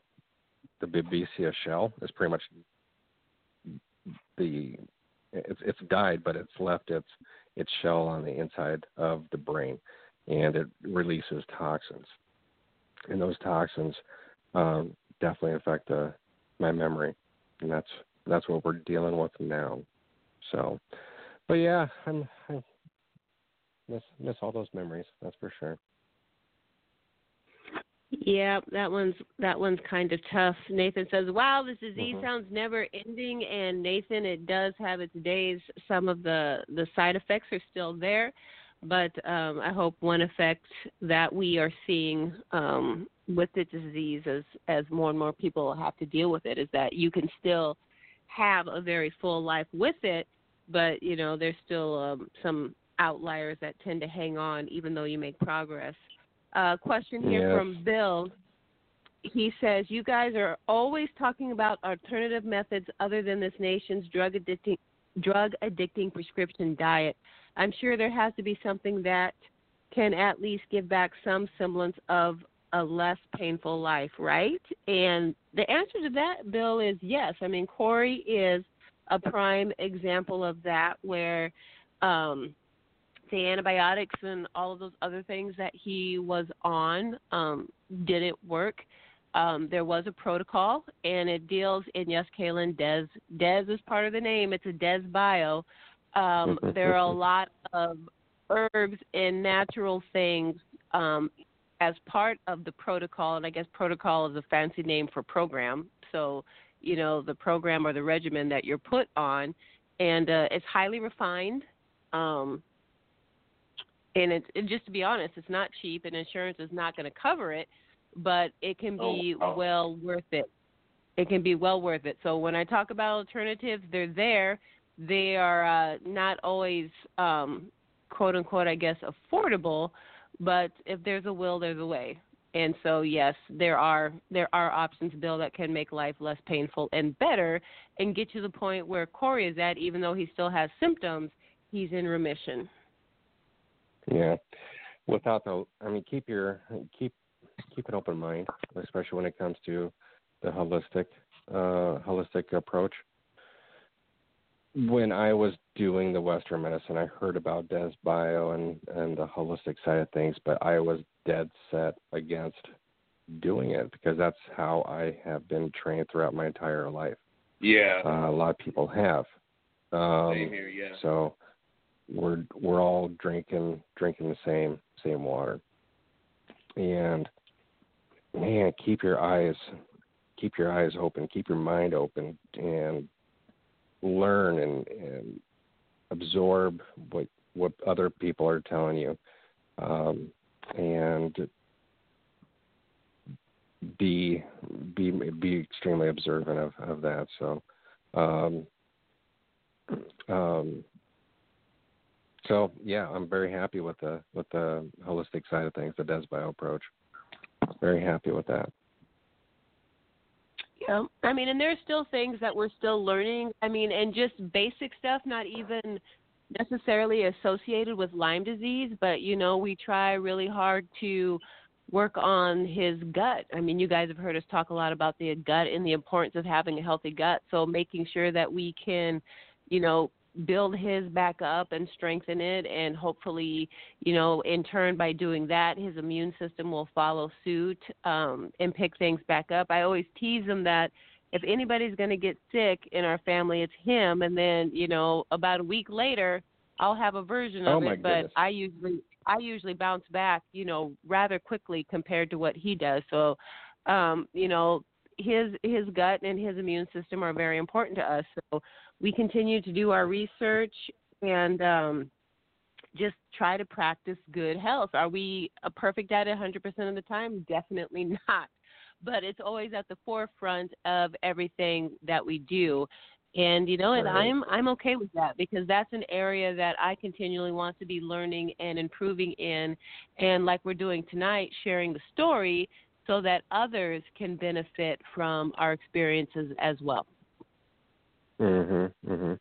S4: the babesia shell is pretty much the it's it's died, but it's left its its shell on the inside of the brain, and it releases toxins, and those toxins um, definitely affect uh, my memory and that's that's what we're dealing with now. So, but yeah, I'm I miss miss all those memories. That's for sure.
S3: Yeah, that one's that one's kind of tough. Nathan says, "Wow, this disease
S4: Mhm.
S3: sounds never ending." And Nathan, it does have its days. Some of the the side effects are still there, but um, I hope one effect that we are seeing um, with the disease as as more and more people have to deal with it is that you can still have a very full life with it, but you know there's still um, some outliers that tend to hang on even though you make progress. Uh, question here
S4: Yes.
S3: from Bill. He says, You guys are always talking about alternative methods other than this nation's drug addicting, drug addicting prescription diet. I'm sure there has to be something that can at least give back some semblance of a less painful life, right? And the answer to that, Bill, is yes. I mean, Cory is a prime example of that, where um, the antibiotics and all of those other things that he was on um, didn't work. Um, there was a protocol, and it deals. in yes, Kaelin, Des Des is part of the name. It's a DesBio. Um, there are a lot of herbs and natural things um, as part of the protocol, and I guess protocol is a fancy name for program. So, you know, the program or the regimen that you're put on, and uh, it's highly refined. Um, and it's it, just to be honest, it's not cheap, and insurance is not going to cover it, but it can be
S2: Oh, wow.
S3: well worth it. It can be well worth it. So when I talk about alternatives, they're there. They are uh, not always um, quote unquote, I guess, affordable, but if there's a will, there's a way. And so yes, there are there are options, Bill, that can make life less painful and better, and get to the point where Cory is at. Even though he still has symptoms, he's in remission.
S4: Yeah. Without the, I mean, keep your keep keep an open mind, especially when it comes to the holistic uh, holistic approach. When I was doing the Western medicine, I heard about Des Bio and and the holistic side of things, but I was dead set against doing it because that's how I have been trained throughout my entire life.
S2: Yeah.
S4: Uh, a lot of people have. Um,
S2: Same here, yeah.
S4: so we're we're all drinking drinking the same same water. And man, keep your eyes keep your eyes open, keep your mind open and learn and, and absorb what what other people are telling you. Um, and be be be extremely observant of, of that. So um, um, so yeah, I'm very happy with the with the holistic side of things, the DesBio approach. very happy with that.
S3: Yeah, I mean, and there's still things that we're still learning. I mean, and just basic stuff, not even necessarily associated with Lyme disease, but you know, we try really hard to work on his gut. I mean, you guys have heard us talk a lot about the gut and the importance of having a healthy gut. So making sure that we can, you know, build his back up and strengthen it and hopefully you know in turn by doing that his immune system will follow suit um and pick things back up. I always tease him that if anybody's going to get sick in our family it's him and then you know about a week later i'll have a version
S4: Oh,
S3: of
S4: my
S3: it but
S4: goodness.
S3: i usually i usually bounce back you know rather quickly compared to what he does. So um you know his his gut and his immune system are very important to us. So we continue to do our research and um, just try to practice good health. Are we a perfect at it 100% of the time? Definitely [LAUGHS] not. But it's always at the forefront of everything that we do. And you know, and
S4: Right.
S3: I'm I'm okay with that because that's an area that I continually want to be learning and improving in and like we're doing tonight sharing the story so that others can benefit from our experiences as well.
S4: Mhm. Mhm.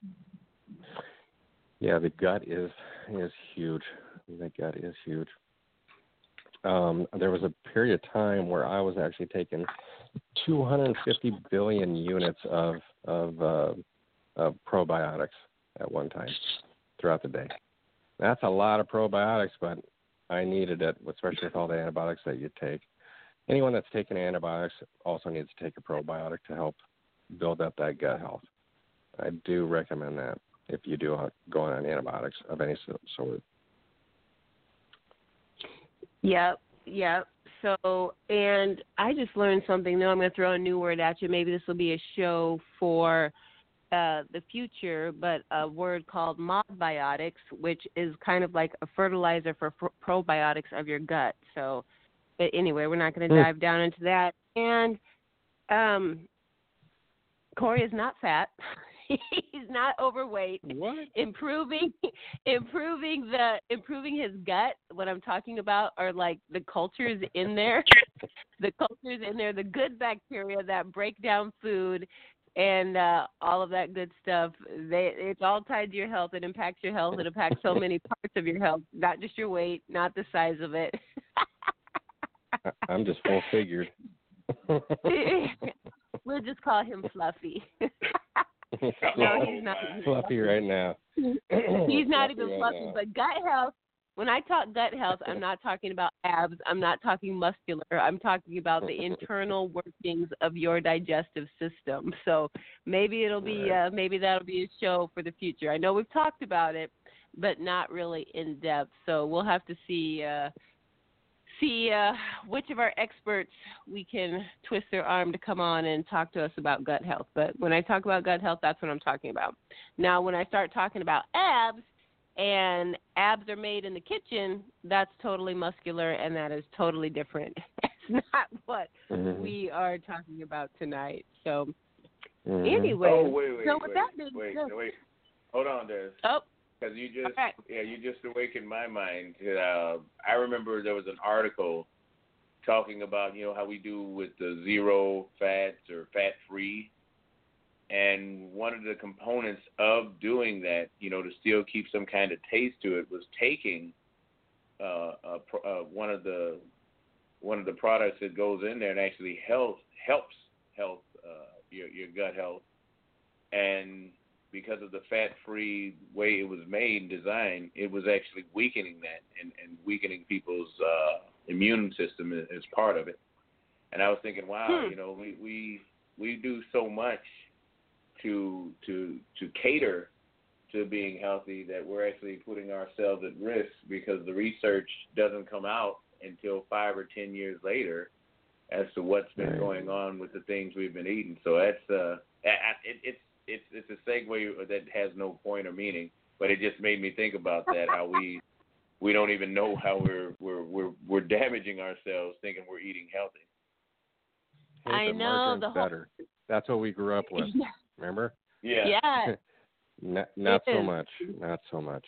S4: Yeah, the gut is is huge. The gut is huge. Um, there was a period of time where I was actually taking 250 billion units of of uh, of probiotics at one time throughout the day. That's a lot of probiotics, but I needed it, especially with all the antibiotics that you take. Anyone that's taking antibiotics also needs to take a probiotic to help build up that gut health. I do recommend that if you do go on antibiotics of any sort.
S3: Yep, yep. So, and I just learned something. Now I'm going to throw a new word at you. Maybe this will be a show for uh, the future, but a word called modbiotics, which is kind of like a fertilizer for pr- probiotics of your gut. So, but anyway, we're not going to
S4: Hmm.
S3: dive down into that. And um, Cory is not fat. [LAUGHS] [LAUGHS] He's not overweight.
S4: What?
S3: improving [LAUGHS] improving the improving his gut what i'm talking about are like the cultures in there. [LAUGHS] The cultures in there the good bacteria that break down food and uh all of that good stuff. They it's all tied to your health. It impacts your health. It impacts so many parts of your health not just your weight not the size of it.
S4: I'm just full figured.
S3: we'll just call him fluffy [LAUGHS] No, he's not.
S4: fluffy right now. [CLEARS THROAT]
S3: He's [CLEARS THROAT] not even
S4: right
S3: fluffy,
S4: now.
S3: but gut health. When I talk gut health, I'm not talking about abs. I'm not talking muscular. I'm talking about the [LAUGHS] internal workings of your digestive system. So maybe it'll be,
S4: Right.
S3: uh, maybe that'll be a show for the future. I know we've talked about it, but not really in depth. So we'll have to see, uh, see uh, which of our experts we can twist their arm to come on and talk to us about gut health. But when I talk about gut health, that's what I'm talking about. Now, when I start talking about abs, and abs are made in the kitchen, that's totally muscular and that is totally different. [LAUGHS] It's not what
S4: Mhm.
S3: we are talking about tonight. So,
S4: Mhm.
S3: anyway,
S2: Oh wait, wait,
S3: so
S2: wait,
S3: with that being
S2: wait,
S3: said,
S2: wait. Hold on, Des.
S3: oh,
S2: Because you just,
S3: right.
S2: yeah, you just awakened my mind. Uh, I remember there was an article talking about, you know, how we do with the zero fats or fat free, and one of the components of doing that, you know, to still keep some kind of taste to it, was taking uh, a, uh, one of the one of the products that goes in there and actually helps helps health uh, your your gut health, and because of the fat-free way it was made and designed, it was actually weakening that and, and weakening people's uh, immune system as, as part of it. And I was thinking, wow,
S3: Hmm.
S2: you know, we we we do so much to to to cater to being healthy that we're actually putting ourselves at risk because the research doesn't come out until five or ten years later as to what's been going on with the things we've been eating. So that's uh, it, it's it's it's a segue that has no point or meaning, but it just made me think about that how we [LAUGHS] we don't even know how we're we're we're we're damaging ourselves thinking we're eating healthy.
S3: I know,
S4: margarine's
S3: the whole-
S4: better. That's what we grew up with. [LAUGHS]
S3: yeah,
S4: Remember?
S2: Yeah.
S3: yeah. [LAUGHS]
S4: Not, not so
S3: is.
S4: much. Not so much.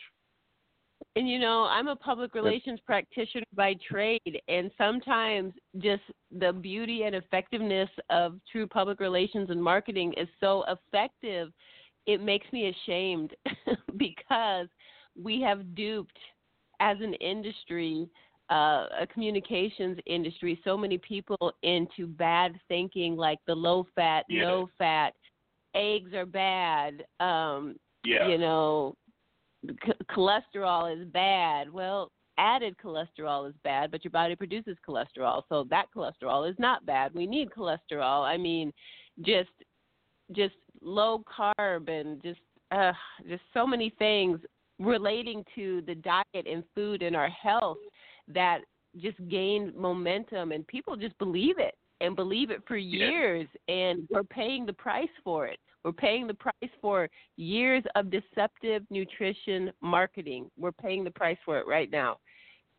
S3: And you know, I'm a public relations practitioner by trade, and sometimes just the beauty and effectiveness of true public relations and marketing is so effective, it makes me ashamed [LAUGHS] because we have duped as an industry, uh, a communications industry, so many people into bad thinking, like the low fat,
S2: Yeah.
S3: no fat, eggs are bad. Um,
S2: Yeah.
S3: you know, cholesterol is bad. Well, added cholesterol is bad, but your body produces cholesterol, so that cholesterol is not bad. We need cholesterol. I mean, just just low carb and just uh, just so many things relating to the diet and food and our health that just gained momentum and people just believe it and believe it for
S2: Yeah.
S3: years and we're paying the price for it. We're paying the price for years of deceptive nutrition marketing. We're paying the price for it right now.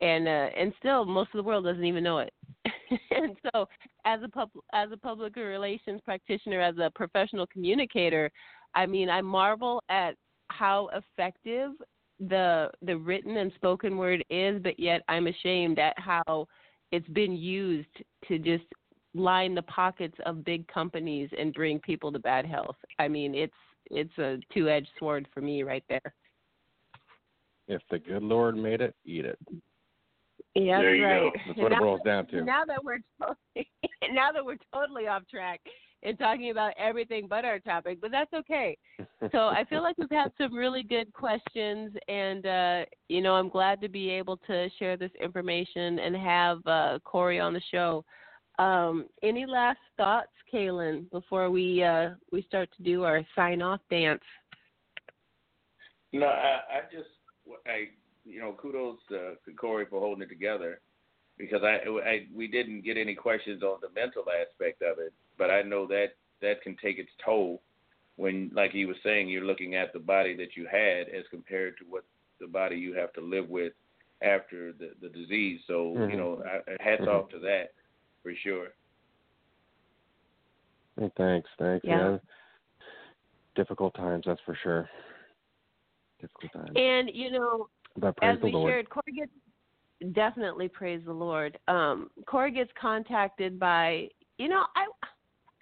S3: And uh, and still most of the world doesn't even know it. [LAUGHS] and so as a pub, as a public relations practitioner, as a professional communicator, I mean, I marvel at how effective the the written and spoken word is, but yet I'm ashamed at how it's been used to just line the pockets of big companies and bring people to bad health. I mean, it's it's a two-edged sword for me right there.
S4: If the good Lord made it, eat it.
S3: Yeah,
S2: There you go.
S3: right.
S4: That's what it boils down to. [LAUGHS]
S3: now that we're totally, [LAUGHS] now that we're totally off track and talking about everything but our topic, but that's okay. So I feel like we've had some really good questions, and uh, you know I'm glad to be able to share this information and have uh, Cory on the show. Um, any last thoughts, Kaelin, before we uh, we start to do our sign off dance?
S2: No, I, I just, I, you know, kudos to, to Cory for holding it together because I, I, we didn't get any questions on the mental aspect of it, but I know that that can take its toll when, like he was saying, you're looking at the body that you had as compared to what the body you have to live with after the the disease. So,
S4: Mhm.
S2: you know, I, hats
S4: Mhm.
S2: off to that for sure.
S4: Hey, thanks, thanks.
S3: Yeah.
S4: Difficult times, that's for sure. Difficult times.
S3: And you know,
S4: but
S3: as we
S4: Lord.
S3: shared, Cory gets definitely praise the Lord. Um, Cory gets contacted by, you know, I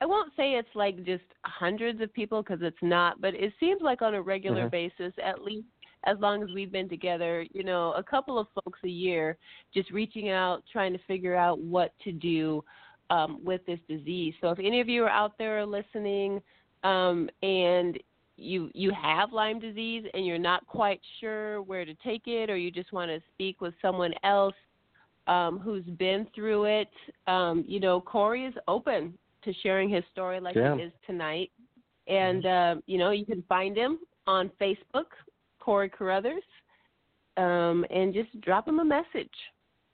S3: I won't say it's like just hundreds of people because it's not, but it seems like on a regular
S4: Mhm.
S3: basis, at least as long as we've been together, you know, a couple of folks a year just reaching out, trying to figure out what to do um, with this disease. So if any of you are out there listening um, and you you have Lyme disease and you're not quite sure where to take it, or you just want to speak with someone else um, who's been through it, um, you know, Cory is open to sharing his story like
S4: Yeah.
S3: he is tonight. And uh, you know, you can find him on Facebook, Cory Caruthers, um, and just drop him a message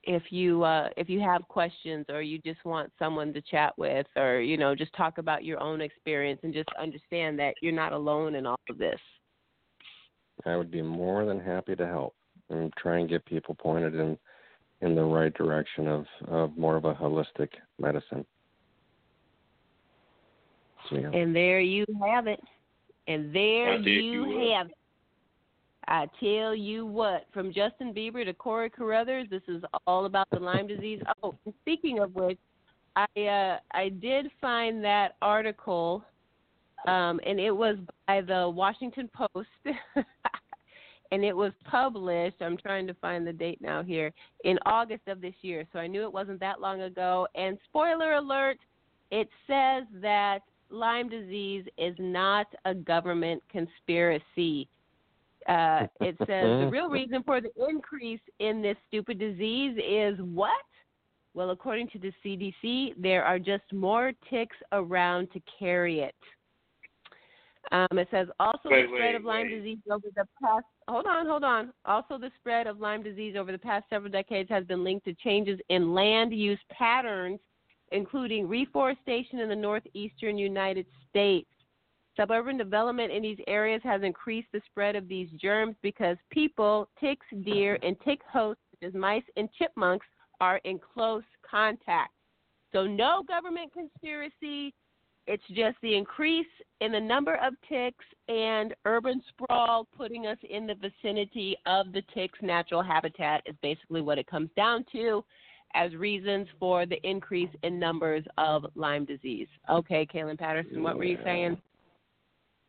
S3: if you uh, if you have questions or you just want someone to chat with, or you know, just talk about your own experience and just understand that you're not alone in all of this.
S4: I would be more than happy to help and try and get people pointed in in the right direction of, of more of a holistic medicine. So, yeah.
S3: And there you have it. And there you,
S2: you
S3: have it. I tell you what, from Justin Bieber to Cory Caruthers, this is all about the Lyme disease. Oh, speaking of which, I uh, I did find that article, um, and it was by the Washington Post, [LAUGHS] and it was published. I'm trying to find the date now here in August of this year, so I knew it wasn't that long ago. And spoiler alert, it says that Lyme disease is not a government conspiracy. Uh, [LAUGHS] it says the real reason for the increase in this stupid disease is what? Well, according to the CDC, there are just more ticks around to carry it. Um, it says also
S2: Wait,
S3: the spread
S2: wait,
S3: of Lyme
S2: wait.
S3: disease over the past. Hold on, hold on. Also, the spread of Lyme disease over the past several decades has been linked to changes in land use patterns, including reforestation in the northeastern United States. Suburban development in these areas has increased the spread of these germs because people, ticks, deer, and tick hosts such as mice and chipmunks are in close contact. So, no government conspiracy, It's just the increase in the number of ticks and urban sprawl putting us in the vicinity of the tick's natural habitat is basically what it comes down to as reasons for the increase in numbers of Lyme disease. Okay, Kaelin Patterson, what were you saying?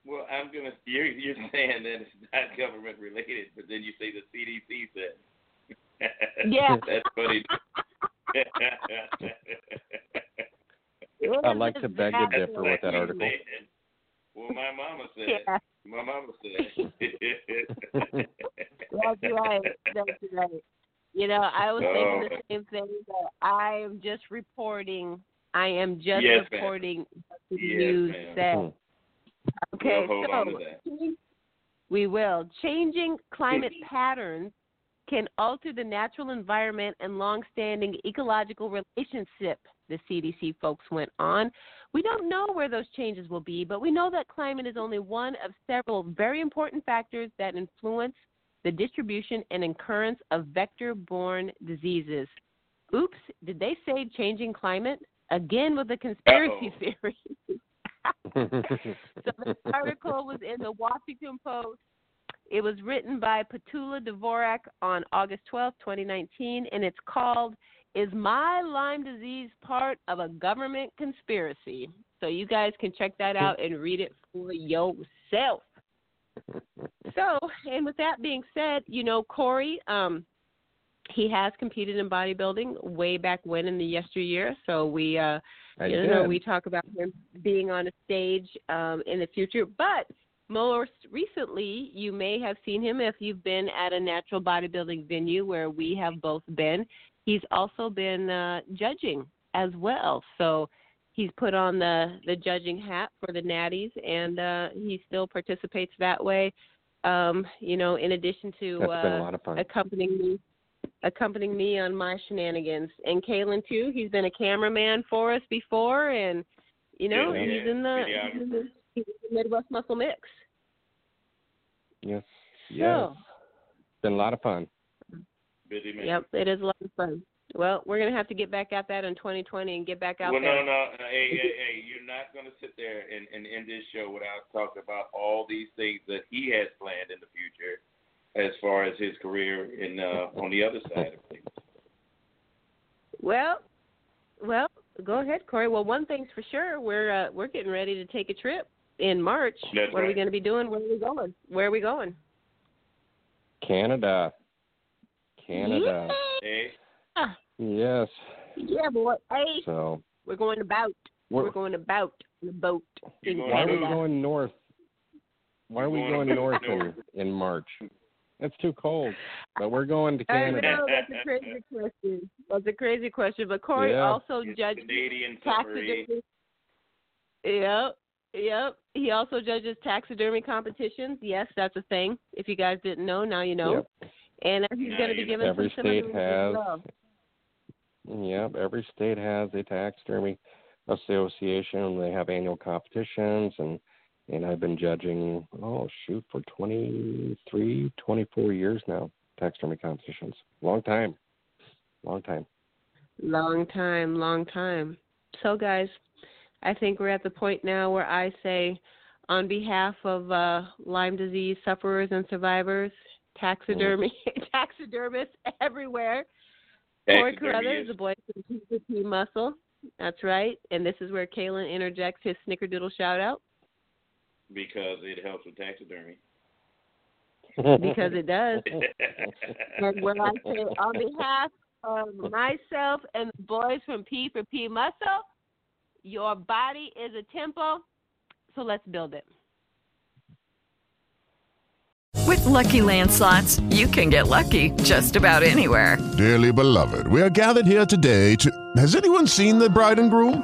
S2: Well, I'm gonna. You're you're saying that it's not government related, but then you say the CDC said. [LAUGHS]
S3: Yeah.
S2: That's funny.
S4: I'd like to beg to differ with that article.
S2: Well, my mama said.
S3: Yeah.
S2: My mama said. [LAUGHS] [LAUGHS]
S3: That's right. That's right. You know, I was thinking
S2: Oh.
S3: the same thing. That I am just reporting. I am just
S2: Yes, ma'am.
S3: reporting what the
S2: Yes,
S3: news
S2: ma'am.
S3: says. Okay,
S2: We'll hold on to
S3: so we will. Changing climate patterns can alter the natural environment and long-standing ecological relationship. The CDC folks went on. We don't know where those changes will be, but we know that climate is only one of several very important factors that influence the distribution and occurrence of vector-borne diseases. Oops, did they say changing climate? Again with the conspiracy
S2: Uh-oh.
S3: theory. [LAUGHS] [LAUGHS] so the article was in the Washington Post. It was written by Petula Dvorak on August 12, 2019, and it's called Is My Lyme Disease Part of a Government Conspiracy? So you guys can check that out and read it for yourself. So, and with that being said, you know, Cory, um, he has competed in bodybuilding way back when in the yesteryear. So we, uh,
S4: I
S3: you know, we talk about him being on a stage um, in the future. But most recently, you may have seen him if you've been at a natural bodybuilding venue where we have both been. He's also been uh, judging as well. So he's put on the the judging hat for the Natties, and uh, he still participates that way. Um, you know, in addition to uh,
S4: lot of fun.
S3: accompanying me accompanying me on my shenanigans. And Kaelin too, he's been a cameraman for us before and you know,
S2: Yeah,
S3: he's in the he's in um, the, he's in the Midwest Muscle Mix.
S4: Yes. Yes.
S3: So
S4: Been a lot of fun.
S2: Busy man.
S3: Yep, it is a lot of fun. Well, we're gonna have to get back at that in 2020 and get back out
S2: well,
S3: there.
S2: no, no, hey, hey, hey, you're not going to sit there and, and end this show without talking about all these things that he has planned in the future as far as his career in uh, on the other side of things.
S3: Well, well, go ahead, Cory. Well, one thing's for sure, we're uh, we're getting ready to take a trip in March.
S2: That's
S3: what are we going to be doing? Where are we going? Where are we going?
S4: Canada. Canada.
S2: Hey,
S3: Yeah,
S4: Yes.
S3: yeah, boy. Hey,
S4: So
S3: we're going about. We're,
S4: we're,
S3: going about the boat
S2: You're
S3: in
S2: going
S4: why are we going north? Why are we going
S2: going
S4: north in,
S2: north.
S4: in March? It's too cold. But we're going to [LAUGHS]
S3: I
S4: Canada.
S3: know that's a crazy question. That's a crazy question. But Cory
S4: Yeah.
S3: also
S2: it's
S3: judges
S2: Canadian
S3: taxidermy. Yep, yep. He also judges taxidermy competitions. Yes, that's a thing. If you guys didn't know, now you know.
S4: Yep.
S3: And he's
S2: Now
S3: going to be
S2: know.
S3: giving
S4: Every
S3: some
S4: state
S3: seminars as
S4: has
S3: well.
S4: Yep, every state has a taxidermy association. They have annual competitions, and and I've been judging. Oh shoot, for 23, 24 years now. Taxidermy competitions, long time, long time.
S3: Long time, long time. So, guys, I think we're at the point now where I say, on behalf of uh, Lyme disease sufferers and survivors, taxidermy, [LAUGHS] taxidermists everywhere, Cory Caruthers, the boy from P4P Muscle. That's right. And this is where Kaelin interjects his snickerdoodle shout out
S2: because it helps with taxidermy.
S3: because it does. [LAUGHS] and where I say, on behalf of myself and the boys from P for P Muscle, your body is a temple, so let's build it.
S5: With Lucky Land slots, you can get lucky just about anywhere.
S6: Dearly beloved, we are gathered here today to. Has anyone seen the bride and groom?